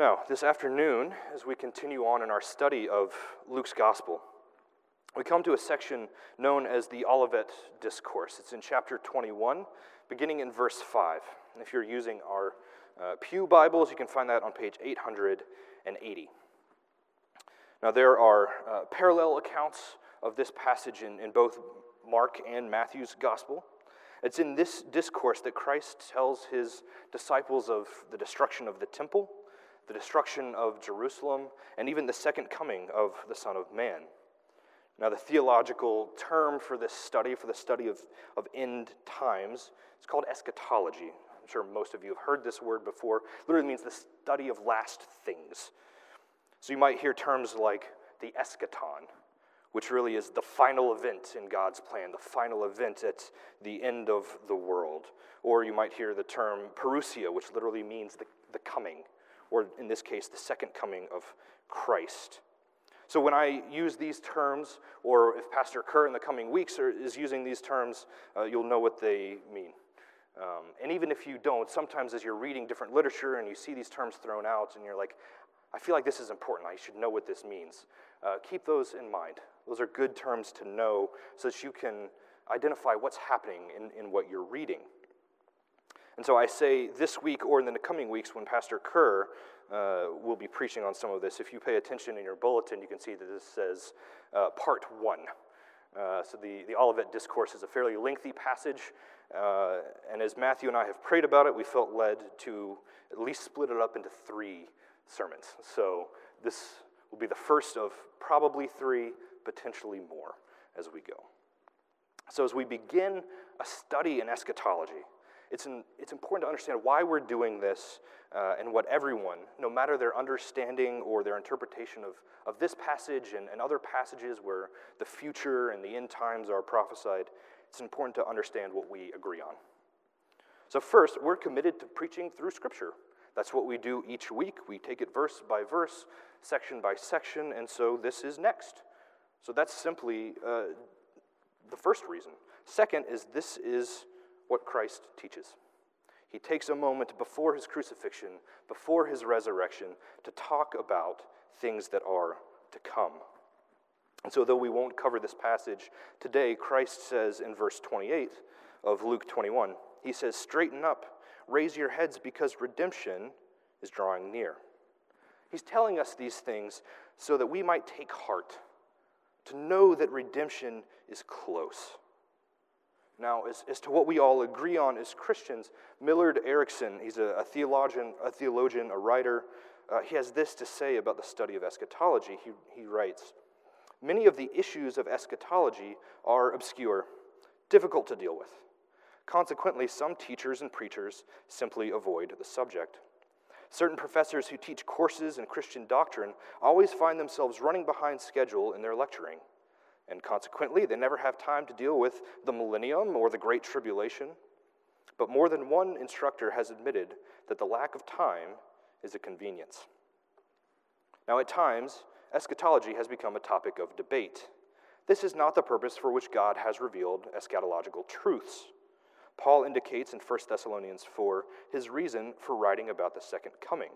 Now, this afternoon, as we continue on in our study of Luke's Gospel, we come to a section known as the Olivet Discourse. It's in chapter 21, beginning in verse 5. And if you're using our uh, Pew Bibles, you can find that on page 880. Now, there are uh, parallel accounts of this passage in, in both Mark and Matthew's Gospel. It's in this discourse that Christ tells his disciples of the destruction of the temple the destruction of Jerusalem, and even the second coming of the Son of Man. Now, the theological term for this study, for the study of, of end times, is called eschatology. I'm sure most of you have heard this word before. It literally means the study of last things. So you might hear terms like the eschaton, which really is the final event in God's plan, the final event at the end of the world. Or you might hear the term parousia, which literally means the, the coming or in this case, the second coming of Christ. So when I use these terms, or if Pastor Kerr in the coming weeks are, is using these terms, uh, you'll know what they mean. Um, and even if you don't, sometimes as you're reading different literature and you see these terms thrown out and you're like, I feel like this is important, I should know what this means. Uh, keep those in mind. Those are good terms to know so that you can identify what's happening in, in what you're reading. And so I say this week or in the coming weeks when Pastor Kerr uh, will be preaching on some of this, if you pay attention in your bulletin, you can see that this says uh, part one. Uh, so the, the Olivet Discourse is a fairly lengthy passage. Uh, and as Matthew and I have prayed about it, we felt led to at least split it up into three sermons. So this will be the first of probably three, potentially more as we go. So as we begin a study in eschatology, it's, an, it's important to understand why we're doing this uh, and what everyone, no matter their understanding or their interpretation of, of this passage and, and other passages where the future and the end times are prophesied, it's important to understand what we agree on. So, first, we're committed to preaching through Scripture. That's what we do each week. We take it verse by verse, section by section, and so this is next. So, that's simply uh, the first reason. Second is this is what Christ teaches. He takes a moment before his crucifixion, before his resurrection, to talk about things that are to come. And so, though we won't cover this passage today, Christ says in verse 28 of Luke 21, He says, Straighten up, raise your heads, because redemption is drawing near. He's telling us these things so that we might take heart, to know that redemption is close. Now, as, as to what we all agree on as Christians, Millard Erickson, he's a, a theologian, a theologian, a writer, uh, he has this to say about the study of eschatology. He, he writes Many of the issues of eschatology are obscure, difficult to deal with. Consequently, some teachers and preachers simply avoid the subject. Certain professors who teach courses in Christian doctrine always find themselves running behind schedule in their lecturing. And consequently, they never have time to deal with the millennium or the Great Tribulation. But more than one instructor has admitted that the lack of time is a convenience. Now, at times, eschatology has become a topic of debate. This is not the purpose for which God has revealed eschatological truths. Paul indicates in 1 Thessalonians 4 his reason for writing about the second coming.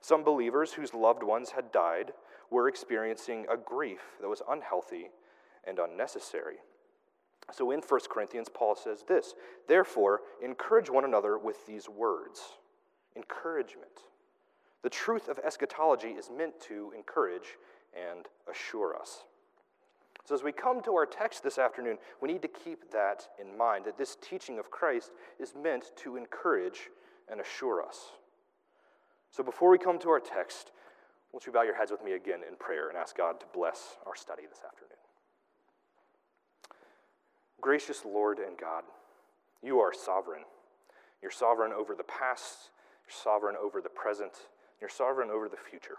Some believers whose loved ones had died were experiencing a grief that was unhealthy and unnecessary. So in 1 Corinthians, Paul says this Therefore, encourage one another with these words encouragement. The truth of eschatology is meant to encourage and assure us. So, as we come to our text this afternoon, we need to keep that in mind that this teaching of Christ is meant to encourage and assure us. So, before we come to our text, won't you bow your heads with me again in prayer and ask God to bless our study this afternoon? Gracious Lord and God, you are sovereign. You're sovereign over the past, you're sovereign over the present, you're sovereign over the future.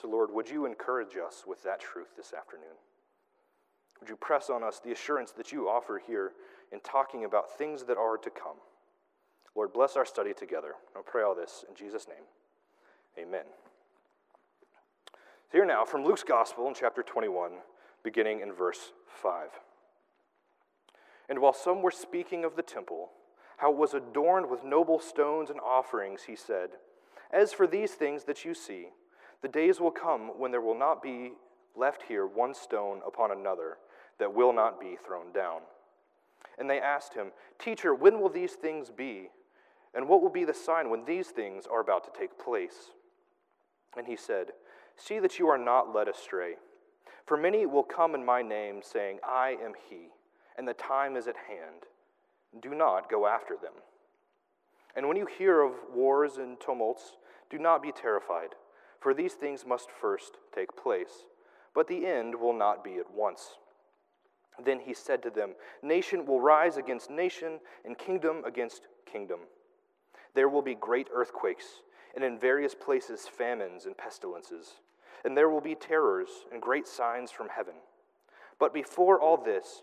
So, Lord, would you encourage us with that truth this afternoon? Would you press on us the assurance that you offer here in talking about things that are to come? Lord, bless our study together. I pray all this in Jesus' name. Amen. So here now from Luke's Gospel in chapter 21, beginning in verse 5. And while some were speaking of the temple, how it was adorned with noble stones and offerings, he said, As for these things that you see, the days will come when there will not be left here one stone upon another that will not be thrown down. And they asked him, Teacher, when will these things be? And what will be the sign when these things are about to take place? And he said, See that you are not led astray. For many will come in my name, saying, I am he, and the time is at hand. Do not go after them. And when you hear of wars and tumults, do not be terrified, for these things must first take place, but the end will not be at once. Then he said to them, Nation will rise against nation, and kingdom against kingdom. There will be great earthquakes, and in various places famines and pestilences, and there will be terrors and great signs from heaven. But before all this,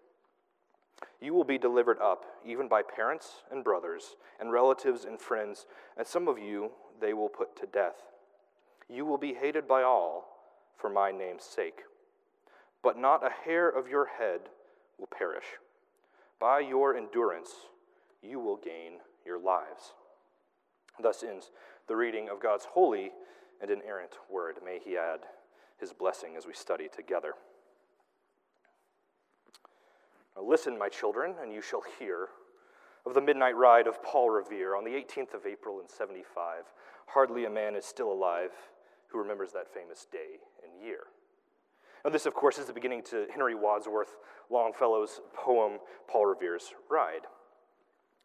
You will be delivered up, even by parents and brothers, and relatives and friends, and some of you they will put to death. You will be hated by all for my name's sake. But not a hair of your head will perish. By your endurance, you will gain your lives. Thus ends the reading of God's holy and inerrant word. May He add His blessing as we study together. Now listen, my children, and you shall hear of the midnight ride of Paul Revere on the 18th of April in 75. Hardly a man is still alive who remembers that famous day and year. Now, this, of course, is the beginning to Henry Wadsworth Longfellow's poem, Paul Revere's Ride.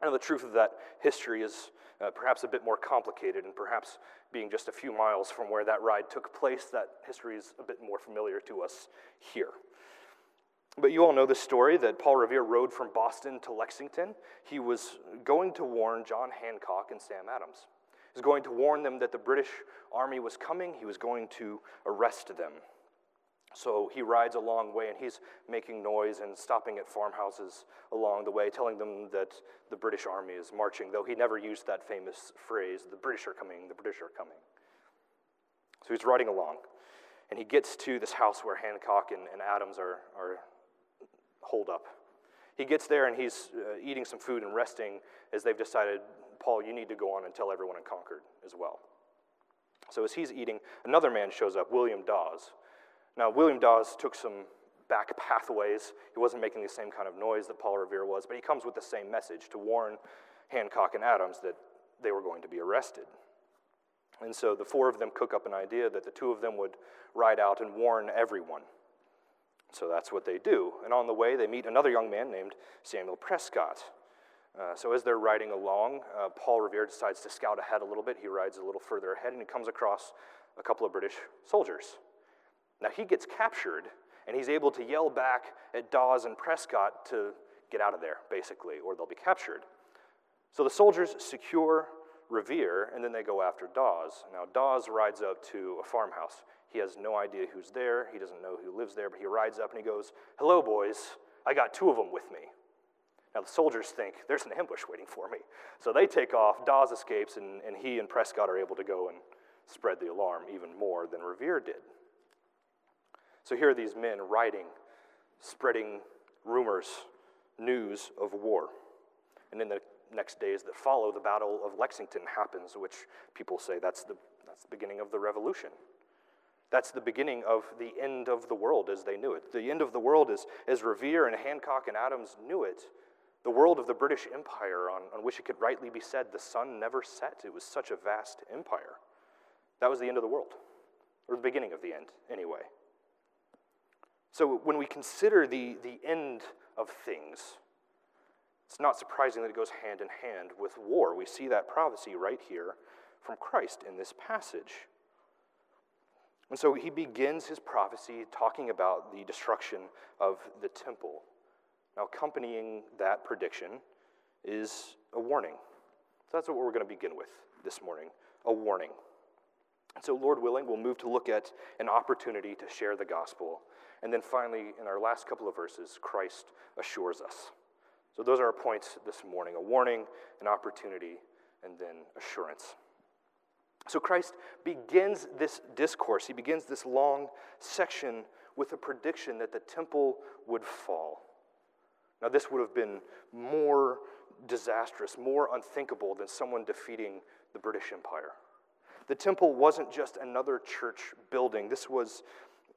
And the truth of that history is uh, perhaps a bit more complicated, and perhaps being just a few miles from where that ride took place, that history is a bit more familiar to us here. But you all know the story that Paul Revere rode from Boston to Lexington. He was going to warn John Hancock and Sam Adams. He was going to warn them that the British army was coming, he was going to arrest them. So he rides a long way and he's making noise and stopping at farmhouses along the way, telling them that the British army is marching, though he never used that famous phrase, the British are coming, the British are coming. So he's riding along and he gets to this house where Hancock and, and Adams are, are holed up. He gets there and he's uh, eating some food and resting as they've decided, Paul, you need to go on and tell everyone in Concord as well. So as he's eating, another man shows up, William Dawes now, William Dawes took some back pathways. He wasn't making the same kind of noise that Paul Revere was, but he comes with the same message to warn Hancock and Adams that they were going to be arrested. And so the four of them cook up an idea that the two of them would ride out and warn everyone. So that's what they do. And on the way, they meet another young man named Samuel Prescott. Uh, so as they're riding along, uh, Paul Revere decides to scout ahead a little bit. He rides a little further ahead and he comes across a couple of British soldiers. Now he gets captured, and he's able to yell back at Dawes and Prescott to get out of there, basically, or they'll be captured. So the soldiers secure Revere, and then they go after Dawes. Now, Dawes rides up to a farmhouse. He has no idea who's there, he doesn't know who lives there, but he rides up and he goes, Hello, boys, I got two of them with me. Now, the soldiers think there's an ambush waiting for me. So they take off, Dawes escapes, and, and he and Prescott are able to go and spread the alarm even more than Revere did. So here are these men writing, spreading rumors, news of war. And in the next days that follow, the Battle of Lexington happens, which people say that's the, that's the beginning of the revolution. That's the beginning of the end of the world as they knew it. The end of the world is as Revere and Hancock and Adams knew it. The world of the British Empire, on, on which it could rightly be said the sun never set. It was such a vast empire. That was the end of the world, or the beginning of the end, anyway. So when we consider the, the end of things, it's not surprising that it goes hand in hand with war. We see that prophecy right here from Christ in this passage. And so he begins his prophecy talking about the destruction of the temple. Now, accompanying that prediction is a warning. So that's what we're going to begin with this morning a warning. And so, Lord willing, we'll move to look at an opportunity to share the gospel. And then finally, in our last couple of verses, Christ assures us. So, those are our points this morning a warning, an opportunity, and then assurance. So, Christ begins this discourse, he begins this long section with a prediction that the temple would fall. Now, this would have been more disastrous, more unthinkable than someone defeating the British Empire. The temple wasn't just another church building, this was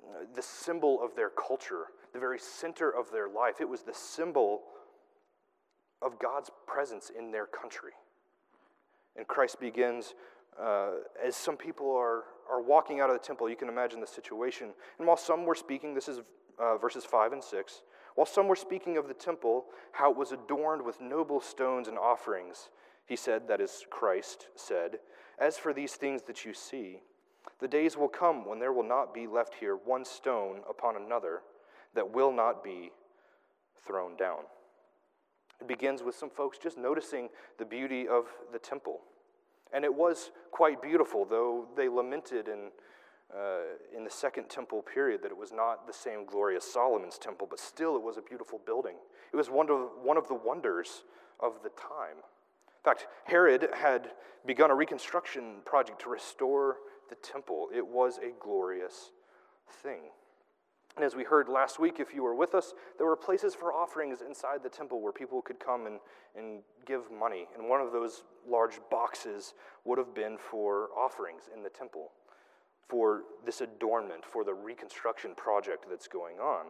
uh, the symbol of their culture, the very center of their life. It was the symbol of God's presence in their country. And Christ begins uh, as some people are, are walking out of the temple. You can imagine the situation. And while some were speaking, this is uh, verses 5 and 6. While some were speaking of the temple, how it was adorned with noble stones and offerings, he said, that is, Christ said, As for these things that you see, the days will come when there will not be left here one stone upon another that will not be thrown down. It begins with some folks just noticing the beauty of the temple. And it was quite beautiful, though they lamented in, uh, in the Second Temple period that it was not the same glory as Solomon's temple, but still it was a beautiful building. It was one of, one of the wonders of the time. In fact, Herod had begun a reconstruction project to restore the temple. It was a glorious thing. And as we heard last week, if you were with us, there were places for offerings inside the temple where people could come and, and give money. And one of those large boxes would have been for offerings in the temple, for this adornment, for the reconstruction project that's going on.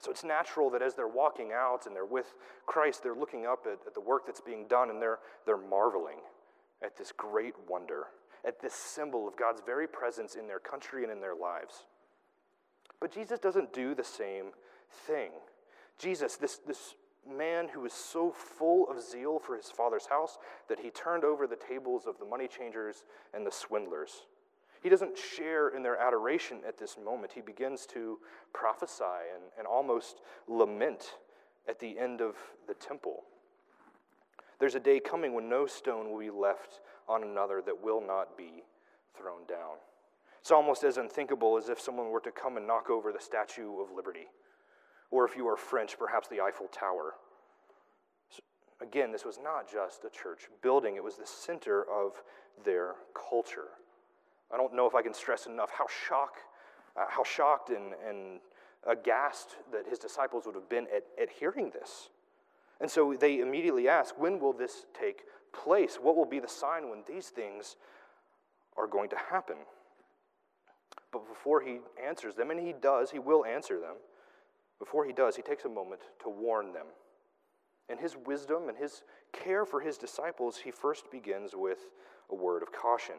So it's natural that as they're walking out and they're with Christ, they're looking up at, at the work that's being done and they're, they're marveling at this great wonder, at this symbol of God's very presence in their country and in their lives. But Jesus doesn't do the same thing. Jesus, this, this man who was so full of zeal for his father's house that he turned over the tables of the money changers and the swindlers. He doesn't share in their adoration at this moment. He begins to prophesy and, and almost lament at the end of the temple. There's a day coming when no stone will be left on another that will not be thrown down. It's almost as unthinkable as if someone were to come and knock over the Statue of Liberty, or if you are French, perhaps the Eiffel Tower. So again, this was not just a church building, it was the center of their culture. I don't know if I can stress enough how, shock, uh, how shocked and, and aghast that his disciples would have been at, at hearing this. And so they immediately ask, When will this take place? What will be the sign when these things are going to happen? But before he answers them, and he does, he will answer them, before he does, he takes a moment to warn them. In his wisdom and his care for his disciples, he first begins with a word of caution.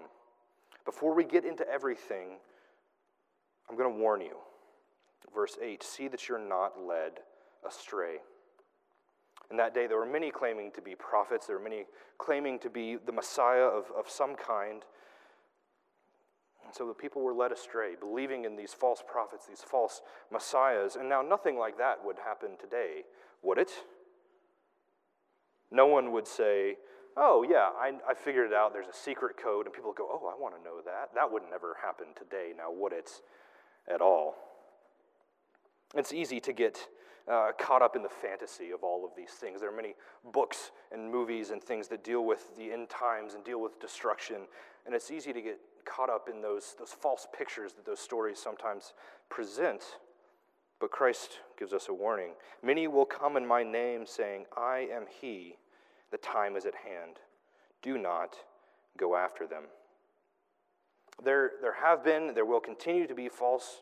Before we get into everything, I'm going to warn you. Verse 8 See that you're not led astray. In that day, there were many claiming to be prophets, there were many claiming to be the Messiah of, of some kind. And so the people were led astray, believing in these false prophets, these false messiahs. And now nothing like that would happen today, would it? No one would say, Oh, yeah, I, I figured it out. There's a secret code. And people go, Oh, I want to know that. That would never happen today, now would it at all? It's easy to get uh, caught up in the fantasy of all of these things. There are many books and movies and things that deal with the end times and deal with destruction. And it's easy to get caught up in those, those false pictures that those stories sometimes present. But Christ gives us a warning. Many will come in my name, saying, I am he. The time is at hand. Do not go after them. There, there have been, there will continue to be false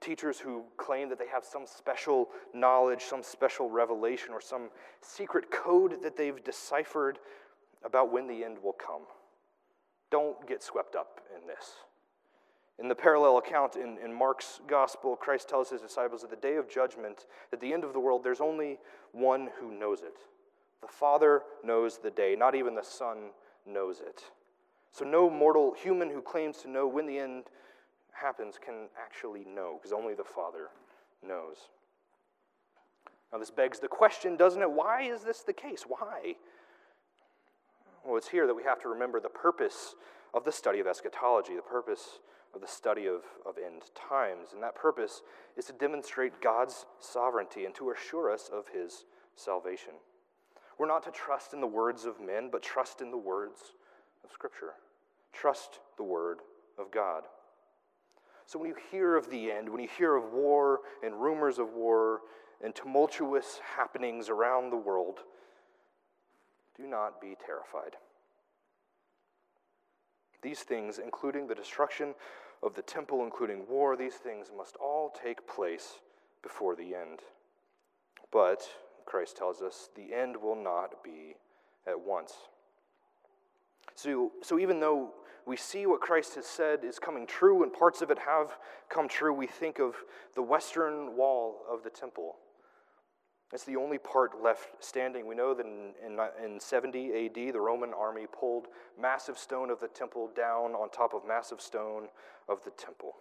teachers who claim that they have some special knowledge, some special revelation, or some secret code that they've deciphered about when the end will come. Don't get swept up in this. In the parallel account in, in Mark's gospel, Christ tells his disciples at the day of judgment, at the end of the world, there's only one who knows it. The Father knows the day, not even the Son knows it. So, no mortal human who claims to know when the end happens can actually know, because only the Father knows. Now, this begs the question, doesn't it? Why is this the case? Why? Well, it's here that we have to remember the purpose of the study of eschatology, the purpose of the study of, of end times. And that purpose is to demonstrate God's sovereignty and to assure us of his salvation. We're not to trust in the words of men, but trust in the words of Scripture. Trust the word of God. So when you hear of the end, when you hear of war and rumors of war and tumultuous happenings around the world, do not be terrified. These things, including the destruction of the temple, including war, these things must all take place before the end. But, Christ tells us, the end will not be at once. So, so even though we see what Christ has said is coming true and parts of it have come true, we think of the western wall of the temple it's the only part left standing. We know that in, in, in 70 AD, the Roman army pulled massive stone of the temple down on top of massive stone of the temple.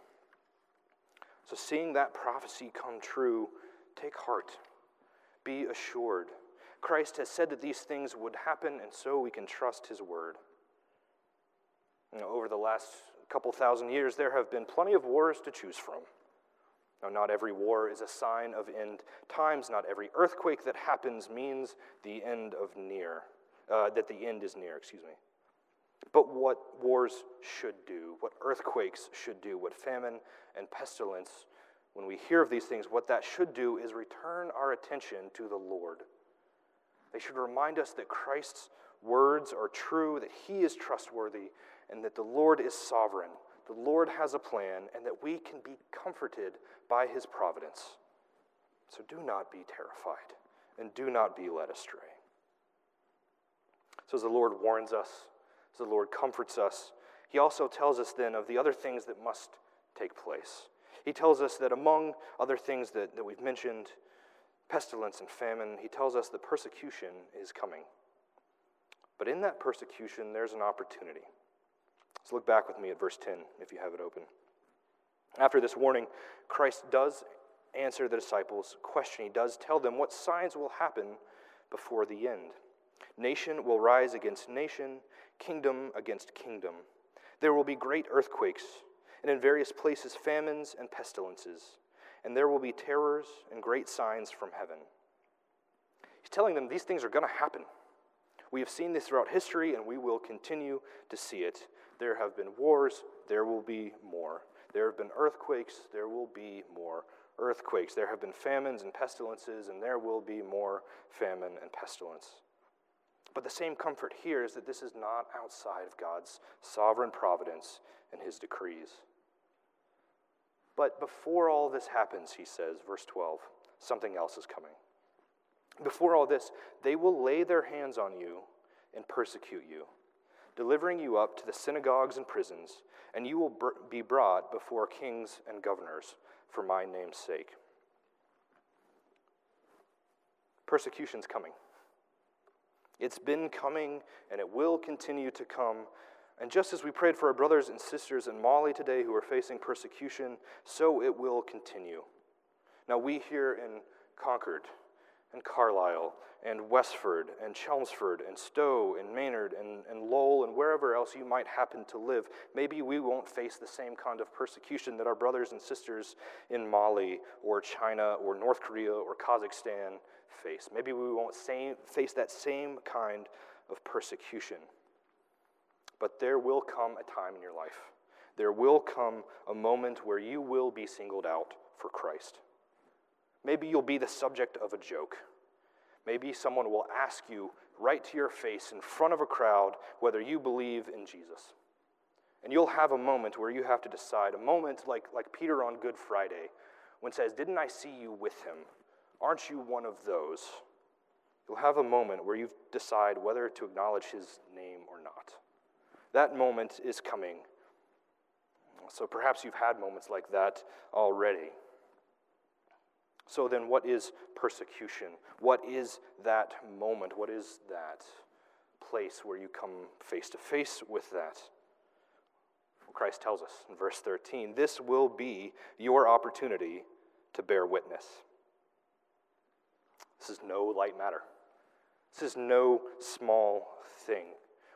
So, seeing that prophecy come true, take heart, be assured. Christ has said that these things would happen, and so we can trust his word. You know, over the last couple thousand years, there have been plenty of wars to choose from. Now, not every war is a sign of end times. Not every earthquake that happens means the end of near, uh, that the end is near, excuse me. But what wars should do, what earthquakes should do, what famine and pestilence, when we hear of these things, what that should do is return our attention to the Lord. They should remind us that Christ's words are true, that he is trustworthy, and that the Lord is sovereign the Lord has a plan and that we can be comforted by his providence. So do not be terrified and do not be led astray. So, as the Lord warns us, as the Lord comforts us, he also tells us then of the other things that must take place. He tells us that among other things that, that we've mentioned, pestilence and famine, he tells us that persecution is coming. But in that persecution, there's an opportunity. So look back with me at verse 10 if you have it open. After this warning, Christ does answer the disciples' question. He does tell them what signs will happen before the end. Nation will rise against nation, kingdom against kingdom. There will be great earthquakes, and in various places famines and pestilences, and there will be terrors and great signs from heaven. He's telling them these things are going to happen. We have seen this throughout history, and we will continue to see it. There have been wars, there will be more. There have been earthquakes, there will be more earthquakes. There have been famines and pestilences, and there will be more famine and pestilence. But the same comfort here is that this is not outside of God's sovereign providence and his decrees. But before all this happens, he says, verse 12, something else is coming. Before all this, they will lay their hands on you and persecute you delivering you up to the synagogues and prisons, and you will be brought before kings and governors for my name's sake. Persecution's coming. It's been coming, and it will continue to come. And just as we prayed for our brothers and sisters in Mali today who are facing persecution, so it will continue. Now, we here in Concord, and Carlisle and Westford and Chelmsford and Stow and Maynard and, and Lowell and wherever else you might happen to live, maybe we won't face the same kind of persecution that our brothers and sisters in Mali or China or North Korea or Kazakhstan face. Maybe we won't same, face that same kind of persecution. But there will come a time in your life. There will come a moment where you will be singled out for Christ. Maybe you'll be the subject of a joke. Maybe someone will ask you right to your face in front of a crowd whether you believe in Jesus. And you'll have a moment where you have to decide, a moment like, like Peter on Good Friday, when says, Didn't I see you with him? Aren't you one of those? You'll have a moment where you decide whether to acknowledge his name or not. That moment is coming. So perhaps you've had moments like that already. So then, what is persecution? What is that moment? What is that place where you come face to face with that? Christ tells us in verse 13 this will be your opportunity to bear witness. This is no light matter. This is no small thing.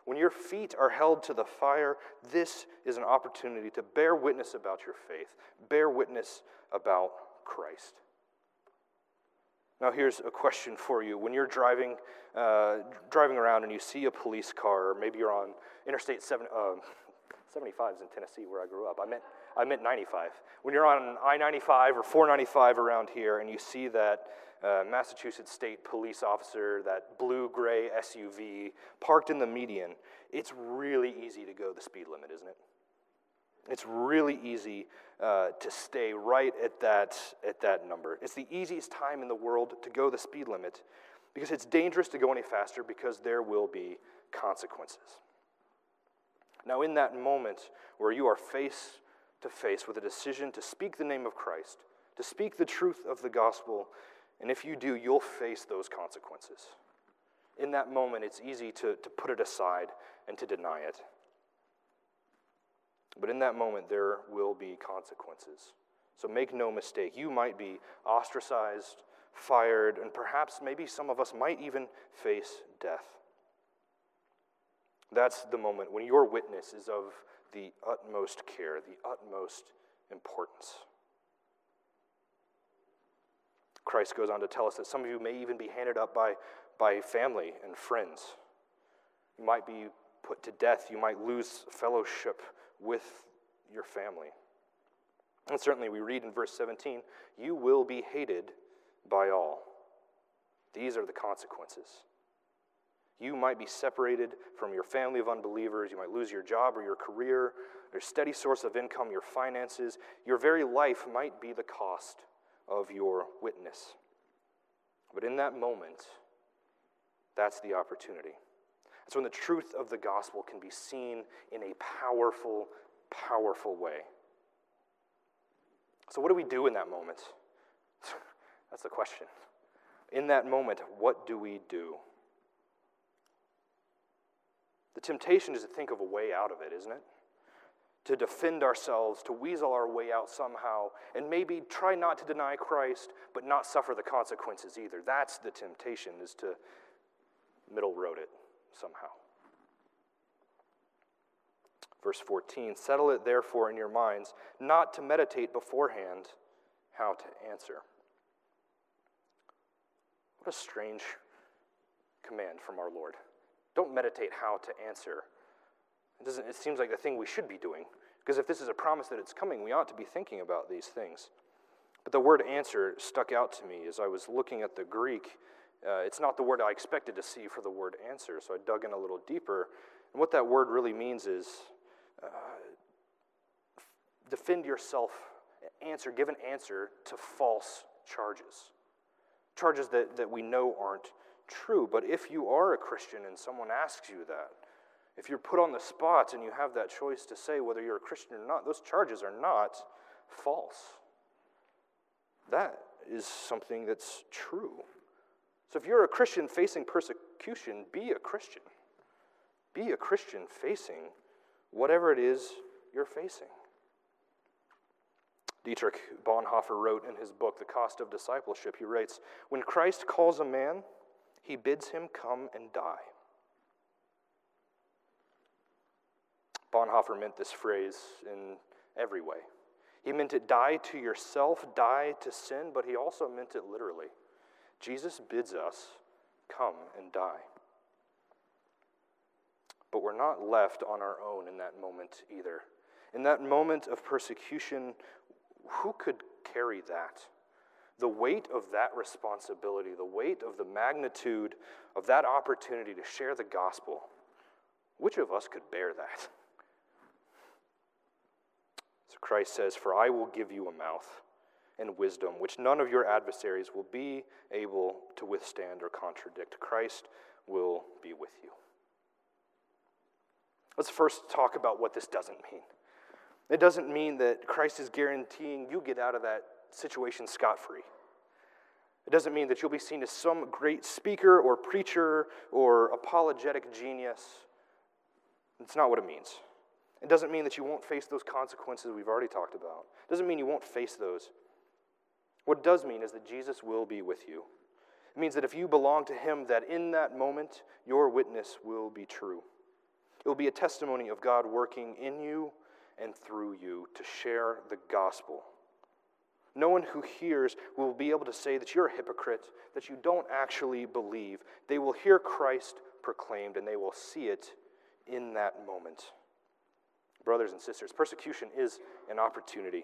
When your feet are held to the fire, this is an opportunity to bear witness about your faith, bear witness about Christ. Now, here's a question for you. When you're driving, uh, driving around and you see a police car, or maybe you're on Interstate 7, uh, 75 is in Tennessee where I grew up. I meant, I meant 95. When you're on I 95 or 495 around here and you see that uh, Massachusetts State police officer, that blue gray SUV parked in the median, it's really easy to go the speed limit, isn't it? It's really easy uh, to stay right at that, at that number. It's the easiest time in the world to go the speed limit because it's dangerous to go any faster because there will be consequences. Now, in that moment where you are face to face with a decision to speak the name of Christ, to speak the truth of the gospel, and if you do, you'll face those consequences. In that moment, it's easy to, to put it aside and to deny it. But in that moment, there will be consequences. So make no mistake, you might be ostracized, fired, and perhaps maybe some of us might even face death. That's the moment when your witness is of the utmost care, the utmost importance. Christ goes on to tell us that some of you may even be handed up by, by family and friends. You might be put to death. You might lose fellowship with your family. And certainly, we read in verse 17, you will be hated by all. These are the consequences. You might be separated from your family of unbelievers. You might lose your job or your career, your steady source of income, your finances. Your very life might be the cost of your witness. But in that moment, that's the opportunity. That's when the truth of the gospel can be seen in a powerful, powerful way. So, what do we do in that moment? That's the question. In that moment, what do we do? The temptation is to think of a way out of it, isn't it? To defend ourselves, to weasel our way out somehow, and maybe try not to deny Christ, but not suffer the consequences either. That's the temptation, is to middle road it somehow. Verse 14 Settle it therefore in your minds, not to meditate beforehand how to answer. What a strange command from our Lord. Don't meditate how to answer. It, doesn't, it seems like the thing we should be doing, because if this is a promise that it's coming, we ought to be thinking about these things. But the word answer stuck out to me as I was looking at the Greek. Uh, it's not the word I expected to see for the word answer, so I dug in a little deeper. And what that word really means is uh, defend yourself, answer, give an answer to false charges. Charges that, that we know aren't true. But if you are a Christian and someone asks you that, if you're put on the spot and you have that choice to say whether you're a Christian or not, those charges are not false. That is something that's true. So if you're a Christian facing persecution, be a Christian. Be a Christian facing whatever it is you're facing. Dietrich Bonhoeffer wrote in his book, The Cost of Discipleship, he writes When Christ calls a man, he bids him come and die. Bonhoeffer meant this phrase in every way. He meant it die to yourself, die to sin, but he also meant it literally. Jesus bids us come and die. But we're not left on our own in that moment either. In that moment of persecution, who could carry that? The weight of that responsibility, the weight of the magnitude of that opportunity to share the gospel, which of us could bear that? So Christ says, For I will give you a mouth and wisdom, which none of your adversaries will be able to withstand or contradict. Christ will be with you. Let's first talk about what this doesn't mean. It doesn't mean that Christ is guaranteeing you get out of that situation scot free. It doesn't mean that you'll be seen as some great speaker or preacher or apologetic genius. It's not what it means. It doesn't mean that you won't face those consequences we've already talked about. It doesn't mean you won't face those. What it does mean is that Jesus will be with you. It means that if you belong to Him, that in that moment your witness will be true. It will be a testimony of God working in you and through you to share the gospel. No one who hears will be able to say that you're a hypocrite, that you don't actually believe. They will hear Christ proclaimed and they will see it in that moment. Brothers and sisters, persecution is an opportunity.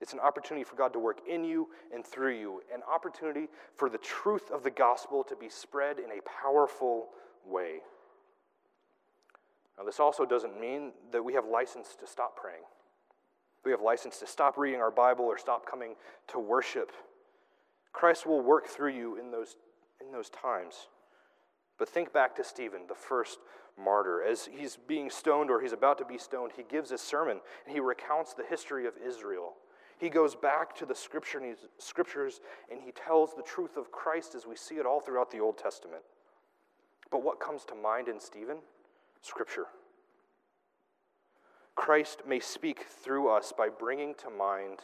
It's an opportunity for God to work in you and through you, an opportunity for the truth of the gospel to be spread in a powerful way. Now, this also doesn't mean that we have license to stop praying. We have license to stop reading our Bible or stop coming to worship. Christ will work through you in those, in those times. But think back to Stephen, the first martyr. As he's being stoned or he's about to be stoned, he gives a sermon and he recounts the history of Israel. He goes back to the scripture and scriptures and he tells the truth of Christ as we see it all throughout the Old Testament. But what comes to mind in Stephen? Scripture. Christ may speak through us by bringing to mind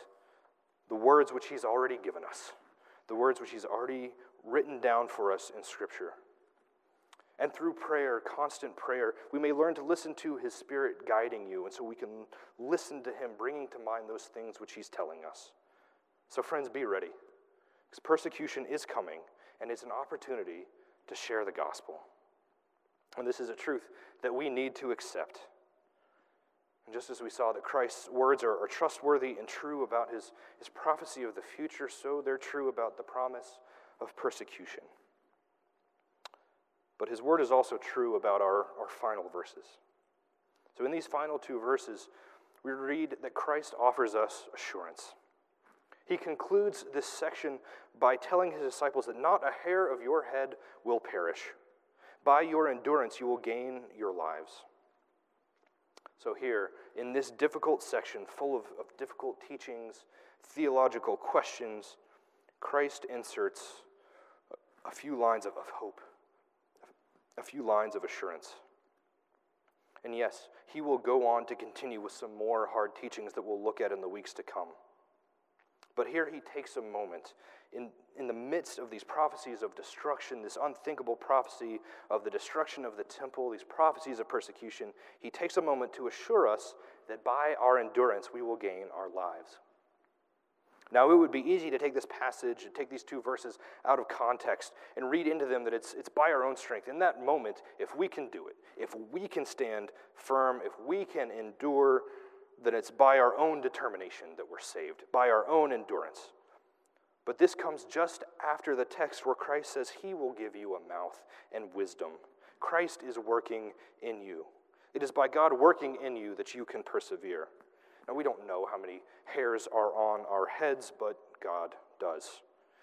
the words which he's already given us, the words which he's already written down for us in Scripture. And through prayer, constant prayer, we may learn to listen to His Spirit guiding you, and so we can listen to Him bringing to mind those things which He's telling us. So, friends, be ready, because persecution is coming, and it's an opportunity to share the gospel. And this is a truth that we need to accept. And just as we saw that Christ's words are, are trustworthy and true about his, his prophecy of the future, so they're true about the promise of persecution. But his word is also true about our, our final verses. So, in these final two verses, we read that Christ offers us assurance. He concludes this section by telling his disciples that not a hair of your head will perish. By your endurance, you will gain your lives. So, here, in this difficult section, full of, of difficult teachings, theological questions, Christ inserts a few lines of, of hope a few lines of assurance. And yes, he will go on to continue with some more hard teachings that we'll look at in the weeks to come. But here he takes a moment in, in the midst of these prophecies of destruction, this unthinkable prophecy of the destruction of the temple, these prophecies of persecution. He takes a moment to assure us that by our endurance we will gain our lives. Now, it would be easy to take this passage and take these two verses out of context and read into them that it's, it's by our own strength. In that moment, if we can do it, if we can stand firm, if we can endure, then it's by our own determination that we're saved, by our own endurance. But this comes just after the text where Christ says he will give you a mouth and wisdom. Christ is working in you. It is by God working in you that you can persevere. Now, we don't know how many hairs are on our heads, but God does.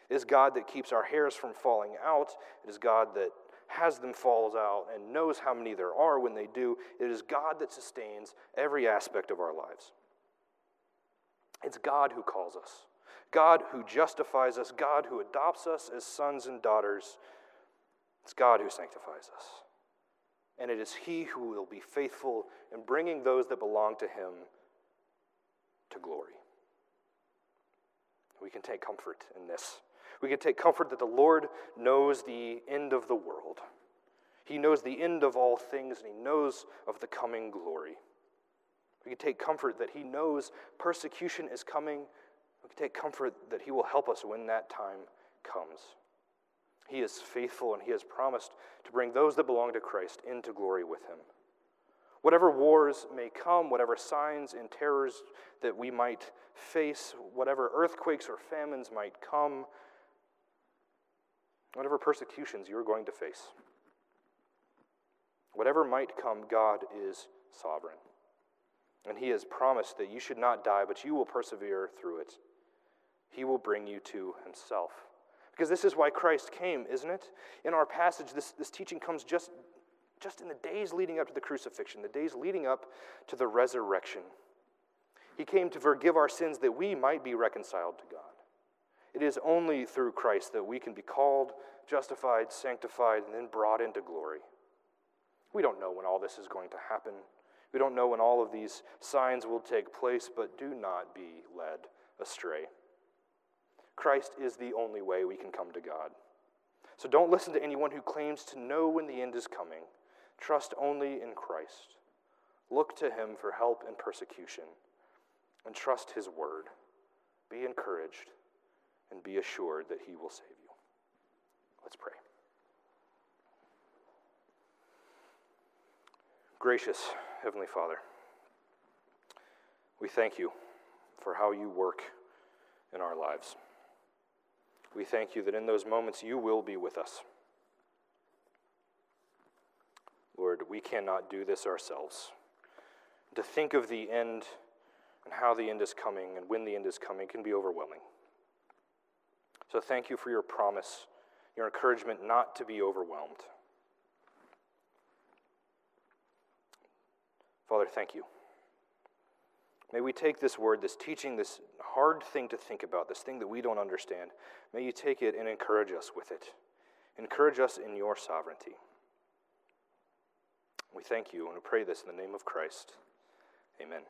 It is God that keeps our hairs from falling out. It is God that has them falls out and knows how many there are when they do. It is God that sustains every aspect of our lives. It's God who calls us, God who justifies us, God who adopts us as sons and daughters. It's God who sanctifies us. And it is He who will be faithful in bringing those that belong to Him to glory. We can take comfort in this. We can take comfort that the Lord knows the end of the world. He knows the end of all things, and He knows of the coming glory. We can take comfort that He knows persecution is coming. We can take comfort that He will help us when that time comes. He is faithful, and He has promised to bring those that belong to Christ into glory with Him. Whatever wars may come, whatever signs and terrors that we might face, whatever earthquakes or famines might come, whatever persecutions you're going to face, whatever might come, God is sovereign. And He has promised that you should not die, but you will persevere through it. He will bring you to Himself. Because this is why Christ came, isn't it? In our passage, this, this teaching comes just just in the days leading up to the crucifixion, the days leading up to the resurrection. He came to forgive our sins that we might be reconciled to God. It is only through Christ that we can be called, justified, sanctified, and then brought into glory. We don't know when all this is going to happen. We don't know when all of these signs will take place, but do not be led astray. Christ is the only way we can come to God. So don't listen to anyone who claims to know when the end is coming. Trust only in Christ. Look to him for help in persecution, and trust his word. Be encouraged, and be assured that he will save you. Let's pray. Gracious Heavenly Father, we thank you for how you work in our lives. We thank you that in those moments you will be with us. Lord, we cannot do this ourselves. To think of the end and how the end is coming and when the end is coming can be overwhelming. So thank you for your promise, your encouragement not to be overwhelmed. Father, thank you. May we take this word, this teaching, this hard thing to think about, this thing that we don't understand, may you take it and encourage us with it. Encourage us in your sovereignty. We thank you and we pray this in the name of Christ. Amen.